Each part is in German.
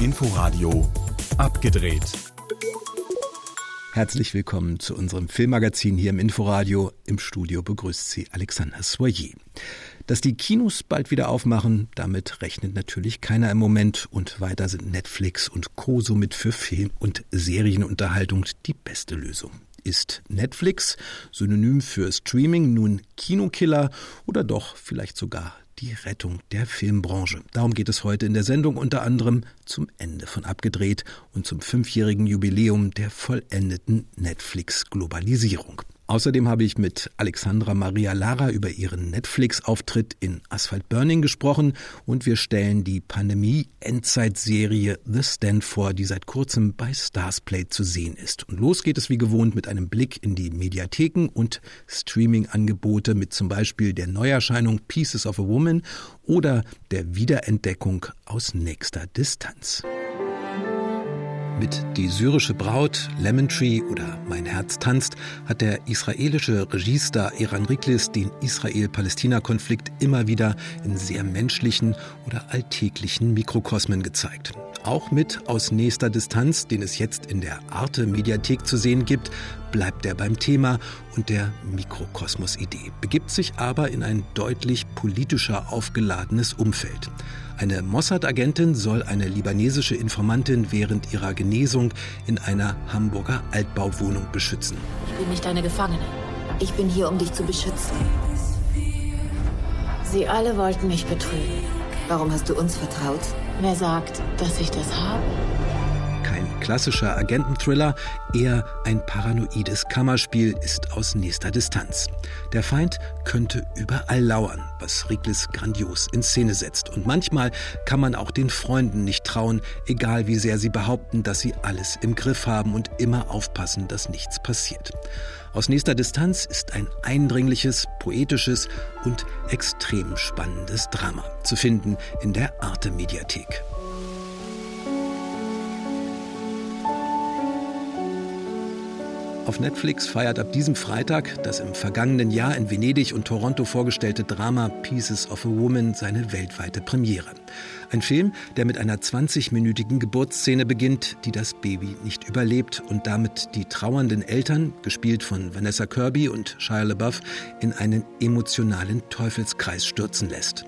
Inforadio abgedreht. Herzlich willkommen zu unserem Filmmagazin hier im Inforadio. Im Studio begrüßt Sie Alexander Soyer. Dass die Kinos bald wieder aufmachen, damit rechnet natürlich keiner im Moment und weiter sind Netflix und Co. somit für Film- und Serienunterhaltung die beste Lösung. Ist Netflix, synonym für Streaming, nun Kinokiller oder doch vielleicht sogar die Rettung der Filmbranche. Darum geht es heute in der Sendung unter anderem zum Ende von Abgedreht und zum fünfjährigen Jubiläum der vollendeten Netflix-Globalisierung. Außerdem habe ich mit Alexandra Maria Lara über ihren Netflix-Auftritt in Asphalt Burning gesprochen und wir stellen die Pandemie-Endzeitserie The Stand vor, die seit kurzem bei Starsplay zu sehen ist. Und los geht es wie gewohnt mit einem Blick in die Mediatheken und Streaming-Angebote mit zum Beispiel der Neuerscheinung Pieces of a Woman oder der Wiederentdeckung aus nächster Distanz. Mit Die syrische Braut, Lemon Tree oder Mein Herz tanzt hat der israelische Regiestar Eran Riklis den Israel-Palästina-Konflikt immer wieder in sehr menschlichen oder alltäglichen Mikrokosmen gezeigt. Auch mit Aus nächster Distanz, den es jetzt in der Arte-Mediathek zu sehen gibt, bleibt er beim Thema und der Mikrokosmos-Idee, begibt sich aber in ein deutlich politischer aufgeladenes Umfeld. Eine Mossad-Agentin soll eine libanesische Informantin während ihrer Genesung in einer Hamburger Altbauwohnung beschützen. Ich bin nicht deine Gefangene. Ich bin hier, um dich zu beschützen. Sie alle wollten mich betrügen. Warum hast du uns vertraut? Wer sagt, dass ich das habe? Klassischer Agententhriller, eher ein paranoides Kammerspiel ist aus nächster Distanz. Der Feind könnte überall lauern, was Rieglis grandios in Szene setzt. Und manchmal kann man auch den Freunden nicht trauen, egal wie sehr sie behaupten, dass sie alles im Griff haben und immer aufpassen, dass nichts passiert. Aus nächster Distanz ist ein eindringliches, poetisches und extrem spannendes Drama zu finden in der Arte Mediathek. Auf Netflix feiert ab diesem Freitag das im vergangenen Jahr in Venedig und Toronto vorgestellte Drama Pieces of a Woman seine weltweite Premiere. Ein Film, der mit einer 20-minütigen Geburtsszene beginnt, die das Baby nicht überlebt und damit die trauernden Eltern, gespielt von Vanessa Kirby und Shia LaBeouf, in einen emotionalen Teufelskreis stürzen lässt.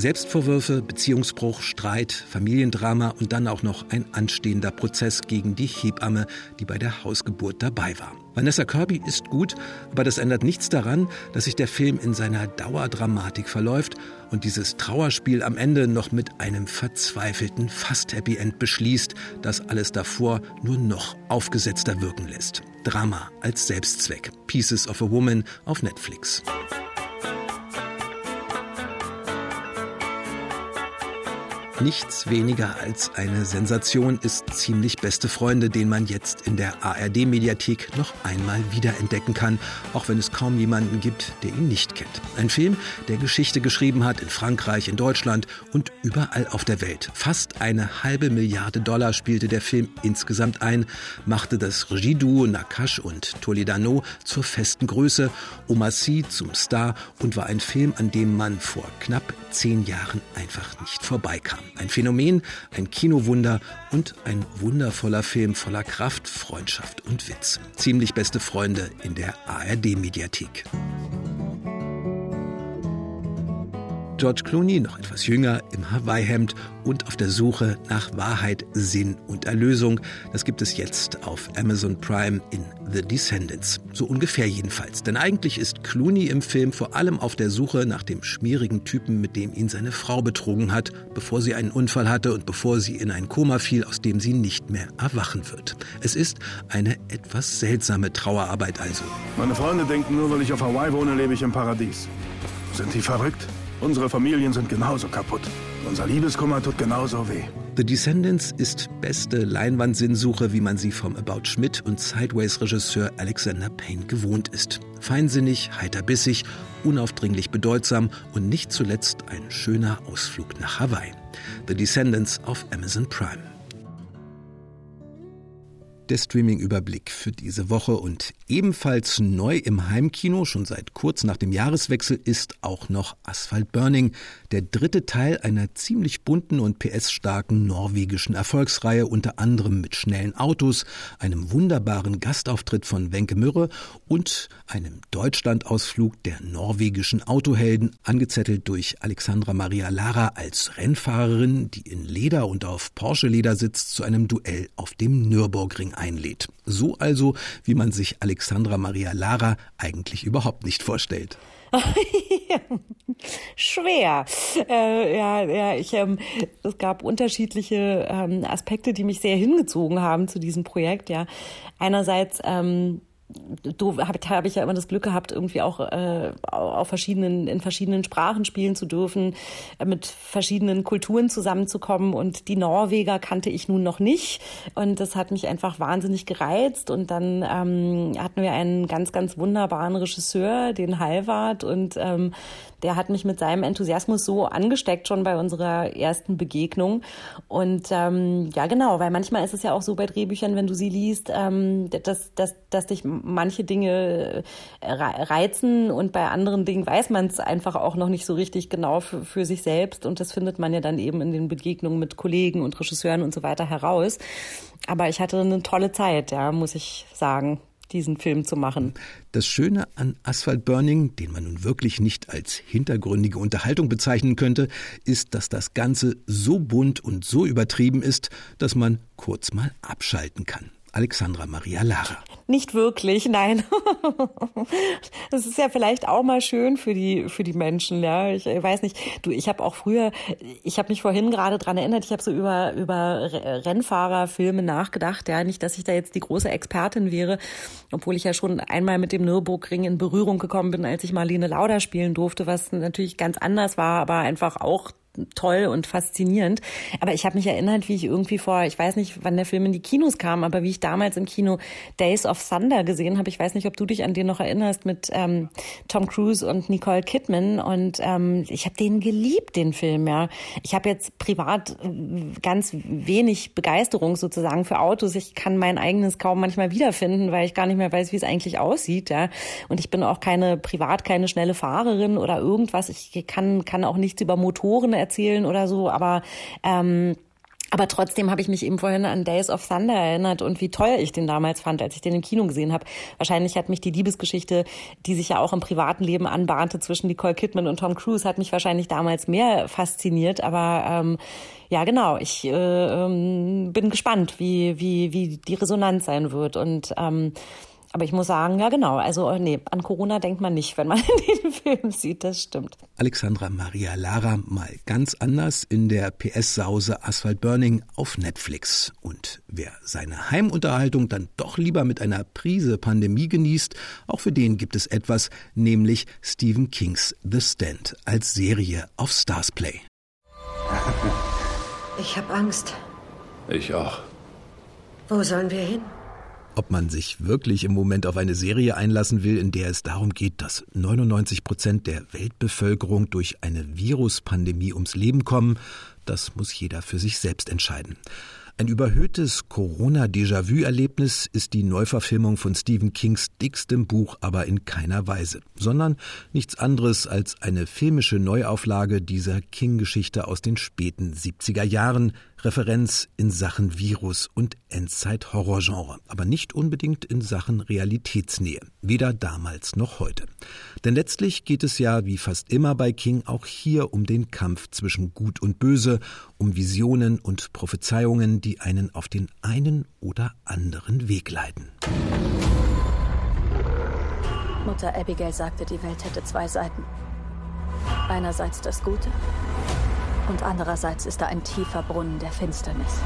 Selbstvorwürfe, Beziehungsbruch, Streit, Familiendrama und dann auch noch ein anstehender Prozess gegen die Hebamme, die bei der Hausgeburt dabei war. Vanessa Kirby ist gut, aber das ändert nichts daran, dass sich der Film in seiner Dauerdramatik verläuft und dieses Trauerspiel am Ende noch mit einem verzweifelten Fast-Happy End beschließt, das alles davor nur noch aufgesetzter wirken lässt. Drama als Selbstzweck. Pieces of a Woman auf Netflix. Nichts weniger als eine Sensation ist Ziemlich beste Freunde, den man jetzt in der ARD-Mediathek noch einmal wiederentdecken kann, auch wenn es kaum jemanden gibt, der ihn nicht kennt. Ein Film, der Geschichte geschrieben hat in Frankreich, in Deutschland und überall auf der Welt. Fast eine halbe Milliarde Dollar spielte der Film insgesamt ein, machte das Regieduo Nakash und Toledano zur festen Größe, Omar Sy zum Star und war ein Film, an dem man vor knapp zehn Jahren einfach nicht vorbeikam. Ein Phänomen, ein Kinowunder und ein wundervoller Film voller Kraft, Freundschaft und Witz. Ziemlich beste Freunde in der ARD-Mediathek. George Clooney, noch etwas jünger, im Hawaii-Hemd und auf der Suche nach Wahrheit, Sinn und Erlösung. Das gibt es jetzt auf Amazon Prime in The Descendants. So ungefähr jedenfalls. Denn eigentlich ist Clooney im Film vor allem auf der Suche nach dem schmierigen Typen, mit dem ihn seine Frau betrogen hat, bevor sie einen Unfall hatte und bevor sie in ein Koma fiel, aus dem sie nicht mehr erwachen wird. Es ist eine etwas seltsame Trauerarbeit also. Meine Freunde denken nur, weil ich auf Hawaii wohne, lebe ich im Paradies. Sind die verrückt? Unsere Familien sind genauso kaputt. Unser Liebeskummer tut genauso weh. The Descendants ist beste Leinwandsinnsuche, wie man sie vom About Schmidt und Sideways-Regisseur Alexander Payne gewohnt ist. Feinsinnig, heiterbissig, unaufdringlich bedeutsam und nicht zuletzt ein schöner Ausflug nach Hawaii. The Descendants auf Amazon Prime. Der Streaming-Überblick für diese Woche. Und ebenfalls neu im Heimkino, schon seit kurz nach dem Jahreswechsel, ist auch noch Asphalt Burning, der dritte Teil einer ziemlich bunten und PS-starken norwegischen Erfolgsreihe, unter anderem mit schnellen Autos, einem wunderbaren Gastauftritt von Wenke Mürre und einem Deutschlandausflug der norwegischen Autohelden, angezettelt durch Alexandra Maria Lara als Rennfahrerin, die in Leder und auf Porsche-Leder sitzt, zu einem Duell auf dem Nürburgring einlädt. So also, wie man sich Alexandra Maria Lara eigentlich überhaupt nicht vorstellt. Schwer. Äh, ja, ja, ich, ähm, es gab unterschiedliche ähm, Aspekte, die mich sehr hingezogen haben zu diesem Projekt. Ja, einerseits ähm, du habe hab ich ja immer das Glück gehabt, irgendwie auch äh, auf verschiedenen, in verschiedenen Sprachen spielen zu dürfen, äh, mit verschiedenen Kulturen zusammenzukommen. Und die Norweger kannte ich nun noch nicht. Und das hat mich einfach wahnsinnig gereizt. Und dann ähm, hatten wir einen ganz, ganz wunderbaren Regisseur, den Halvard. Und ähm, der hat mich mit seinem Enthusiasmus so angesteckt schon bei unserer ersten Begegnung. Und ähm, ja, genau, weil manchmal ist es ja auch so bei Drehbüchern, wenn du sie liest, ähm, dass, dass, dass dich manche Dinge äh, reizen und bei anderen Dingen weiß man es einfach auch noch nicht so richtig genau für, für sich selbst. Und das findet man ja dann eben in den Begegnungen mit Kollegen und Regisseuren und so weiter heraus. Aber ich hatte eine tolle Zeit, ja, muss ich sagen diesen Film zu machen. Das Schöne an Asphalt Burning, den man nun wirklich nicht als hintergründige Unterhaltung bezeichnen könnte, ist, dass das Ganze so bunt und so übertrieben ist, dass man kurz mal abschalten kann. Alexandra Maria Lara. Nicht wirklich, nein. Das ist ja vielleicht auch mal schön für die für die Menschen, ja. Ich weiß nicht. Du, ich habe auch früher, ich habe mich vorhin gerade dran erinnert, ich habe so über über Rennfahrerfilme nachgedacht, ja, nicht, dass ich da jetzt die große Expertin wäre, obwohl ich ja schon einmal mit dem Nürburgring in Berührung gekommen bin, als ich Marlene Lauder spielen durfte, was natürlich ganz anders war, aber einfach auch toll und faszinierend. Aber ich habe mich erinnert, wie ich irgendwie vor, ich weiß nicht, wann der Film in die Kinos kam, aber wie ich damals im Kino Days of Thunder gesehen habe. Ich weiß nicht, ob du dich an den noch erinnerst mit ähm, Tom Cruise und Nicole Kidman. Und ähm, ich habe den geliebt, den Film. Ja, ich habe jetzt privat äh, ganz wenig Begeisterung sozusagen für Autos. Ich kann mein eigenes kaum manchmal wiederfinden, weil ich gar nicht mehr weiß, wie es eigentlich aussieht. Ja, und ich bin auch keine privat keine schnelle Fahrerin oder irgendwas. Ich kann kann auch nichts über Motoren erzählen oder so, aber ähm, aber trotzdem habe ich mich eben vorhin an Days of Thunder erinnert und wie teuer ich den damals fand, als ich den im Kino gesehen habe. Wahrscheinlich hat mich die Liebesgeschichte, die sich ja auch im privaten Leben anbahnte zwischen Nicole Kidman und Tom Cruise, hat mich wahrscheinlich damals mehr fasziniert. Aber ähm, ja, genau, ich äh, ähm, bin gespannt, wie, wie, wie die Resonanz sein wird. Und ähm, aber ich muss sagen, ja genau, also äh, nee, an Corona denkt man nicht, wenn man den Film sieht, das stimmt. Alexandra Maria Lara mal ganz anders in der PS-Sause Asphalt Burning auf Netflix. Und wer seine Heimunterhaltung dann doch lieber mit einer Prise Pandemie genießt, auch für den gibt es etwas, nämlich Stephen Kings The Stand als Serie auf Stars Play. Ich habe Angst. Ich auch. Wo sollen wir hin? Ob man sich wirklich im Moment auf eine Serie einlassen will, in der es darum geht, dass 99 Prozent der Weltbevölkerung durch eine Viruspandemie ums Leben kommen, das muss jeder für sich selbst entscheiden. Ein überhöhtes Corona-Déjà-vu-Erlebnis ist die Neuverfilmung von Stephen Kings dickstem Buch aber in keiner Weise, sondern nichts anderes als eine filmische Neuauflage dieser King-Geschichte aus den späten 70er Jahren, Referenz in Sachen Virus und Endzeit-Horrorgenre, aber nicht unbedingt in Sachen Realitätsnähe, weder damals noch heute. Denn letztlich geht es ja, wie fast immer bei King, auch hier um den Kampf zwischen Gut und Böse, um Visionen und Prophezeiungen, die einen auf den einen oder anderen Weg leiten. Mutter Abigail sagte, die Welt hätte zwei Seiten. Einerseits das Gute und andererseits ist da ein tiefer Brunnen der Finsternis.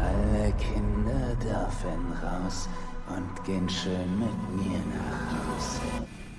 Alle Kinder dürfen raus und gehen schön mit mir nach Hause.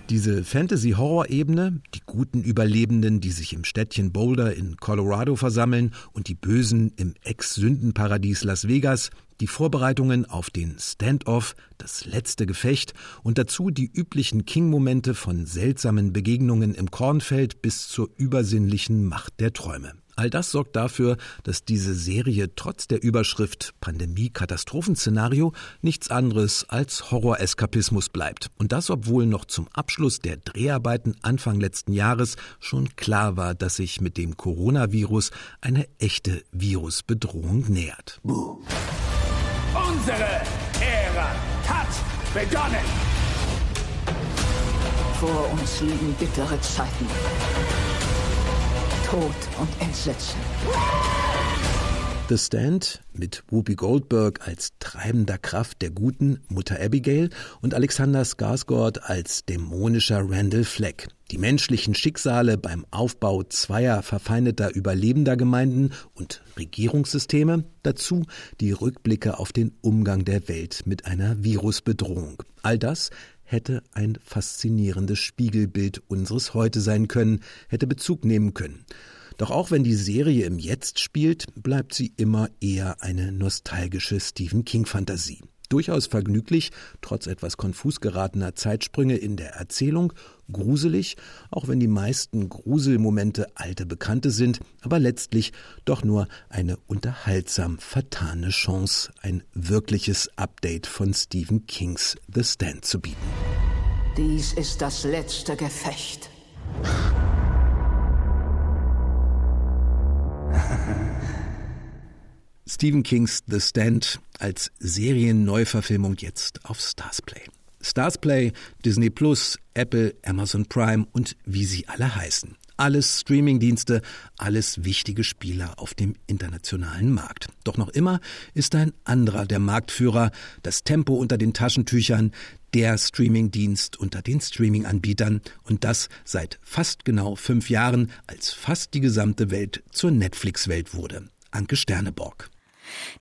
Diese Fantasy-Horror-Ebene, die guten Überlebenden, die sich im Städtchen Boulder in Colorado versammeln und die Bösen im Ex-Sündenparadies Las Vegas, die Vorbereitungen auf den Stand-off, das letzte Gefecht und dazu die üblichen King-Momente von seltsamen Begegnungen im Kornfeld bis zur übersinnlichen Macht der Träume. All das sorgt dafür, dass diese Serie trotz der Überschrift Pandemie-Katastrophenszenario nichts anderes als Horroreskapismus bleibt. Und das, obwohl noch zum Abschluss der Dreharbeiten Anfang letzten Jahres schon klar war, dass sich mit dem Coronavirus eine echte Virusbedrohung nähert. Buh. Unsere Ära hat begonnen! Vor uns liegen bittere Zeiten. Tod und Entsetzen. The Stand mit Whoopi Goldberg als treibender Kraft der guten Mutter Abigail und Alexander Skarsgård als dämonischer Randall Fleck. Die menschlichen Schicksale beim Aufbau zweier verfeindeter überlebender Gemeinden und Regierungssysteme, dazu die Rückblicke auf den Umgang der Welt mit einer Virusbedrohung. All das hätte ein faszinierendes Spiegelbild unseres Heute sein können, hätte Bezug nehmen können. Doch auch wenn die Serie im Jetzt spielt, bleibt sie immer eher eine nostalgische Stephen King-Fantasie. Durchaus vergnüglich, trotz etwas konfus geratener Zeitsprünge in der Erzählung, gruselig, auch wenn die meisten Gruselmomente alte Bekannte sind, aber letztlich doch nur eine unterhaltsam vertane Chance, ein wirkliches Update von Stephen Kings The Stand zu bieten. Dies ist das letzte Gefecht. Stephen Kings The Stand als Serienneuverfilmung jetzt auf Starsplay. Starsplay, Disney Plus, Apple, Amazon Prime und wie sie alle heißen. Alles Streamingdienste, alles wichtige Spieler auf dem internationalen Markt. Doch noch immer ist ein anderer der Marktführer, das Tempo unter den Taschentüchern, der Streamingdienst unter den Streaminganbietern und das seit fast genau fünf Jahren, als fast die gesamte Welt zur Netflix-Welt wurde. Anke Sterneborg.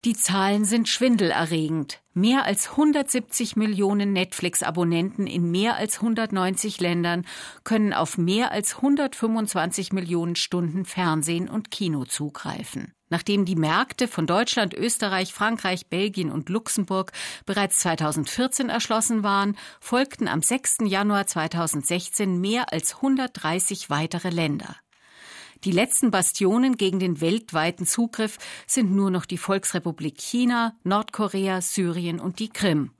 Die Zahlen sind schwindelerregend. Mehr als 170 Millionen Netflix-Abonnenten in mehr als 190 Ländern können auf mehr als 125 Millionen Stunden Fernsehen und Kino zugreifen. Nachdem die Märkte von Deutschland, Österreich, Frankreich, Belgien und Luxemburg bereits 2014 erschlossen waren, folgten am 6. Januar 2016 mehr als 130 weitere Länder. Die letzten Bastionen gegen den weltweiten Zugriff sind nur noch die Volksrepublik China, Nordkorea, Syrien und die Krim.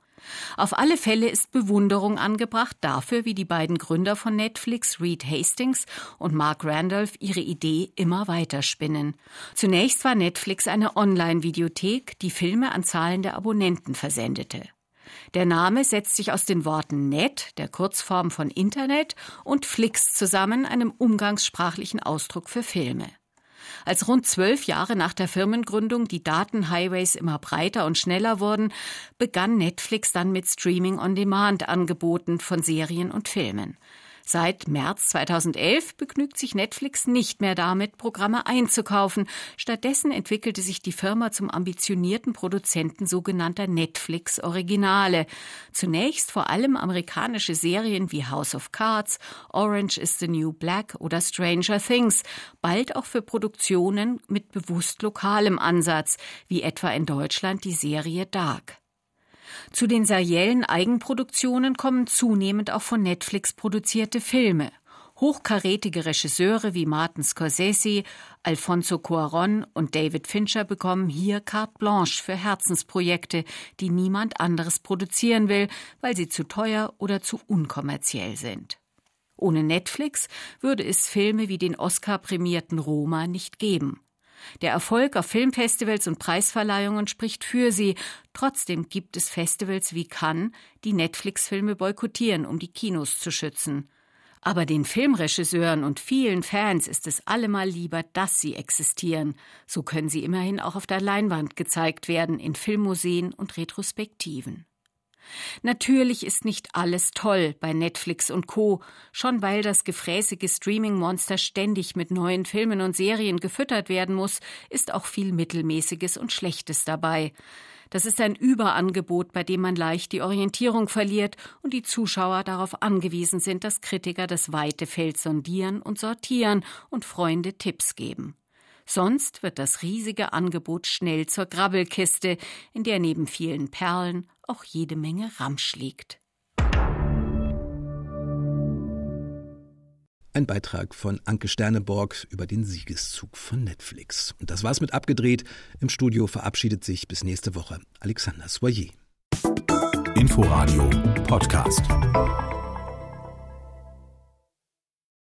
Auf alle Fälle ist Bewunderung angebracht dafür, wie die beiden Gründer von Netflix, Reed Hastings und Mark Randolph, ihre Idee immer weiter spinnen. Zunächst war Netflix eine Online-Videothek, die Filme an Zahlen der Abonnenten versendete. Der Name setzt sich aus den Worten Net, der Kurzform von Internet, und Flix zusammen, einem umgangssprachlichen Ausdruck für Filme. Als rund zwölf Jahre nach der Firmengründung die Datenhighways immer breiter und schneller wurden, begann Netflix dann mit Streaming-on-Demand-Angeboten von Serien und Filmen. Seit März 2011 begnügt sich Netflix nicht mehr damit, Programme einzukaufen. Stattdessen entwickelte sich die Firma zum ambitionierten Produzenten sogenannter Netflix-Originale. Zunächst vor allem amerikanische Serien wie House of Cards, Orange is the New Black oder Stranger Things, bald auch für Produktionen mit bewusst lokalem Ansatz, wie etwa in Deutschland die Serie Dark. Zu den seriellen Eigenproduktionen kommen zunehmend auch von Netflix produzierte Filme. Hochkarätige Regisseure wie Martin Scorsese, Alfonso Cuaron und David Fincher bekommen hier carte blanche für Herzensprojekte, die niemand anderes produzieren will, weil sie zu teuer oder zu unkommerziell sind. Ohne Netflix würde es Filme wie den Oscar-prämierten Roma nicht geben. Der Erfolg auf Filmfestivals und Preisverleihungen spricht für sie. Trotzdem gibt es Festivals wie Cannes, die Netflix-Filme boykottieren, um die Kinos zu schützen. Aber den Filmregisseuren und vielen Fans ist es allemal lieber, dass sie existieren. So können sie immerhin auch auf der Leinwand gezeigt werden, in Filmmuseen und Retrospektiven. Natürlich ist nicht alles toll bei Netflix und Co, schon weil das gefräßige Streaming-Monster ständig mit neuen Filmen und Serien gefüttert werden muss, ist auch viel Mittelmäßiges und Schlechtes dabei. Das ist ein Überangebot, bei dem man leicht die Orientierung verliert und die Zuschauer darauf angewiesen sind, dass Kritiker das weite Feld sondieren und sortieren und Freunde Tipps geben. Sonst wird das riesige Angebot schnell zur Grabbelkiste, in der neben vielen Perlen auch jede Menge Ramsch liegt. Ein Beitrag von Anke Sterneborg über den Siegeszug von Netflix. Und das war's mit abgedreht. Im Studio verabschiedet sich bis nächste Woche Alexander Soyer. Inforadio Podcast.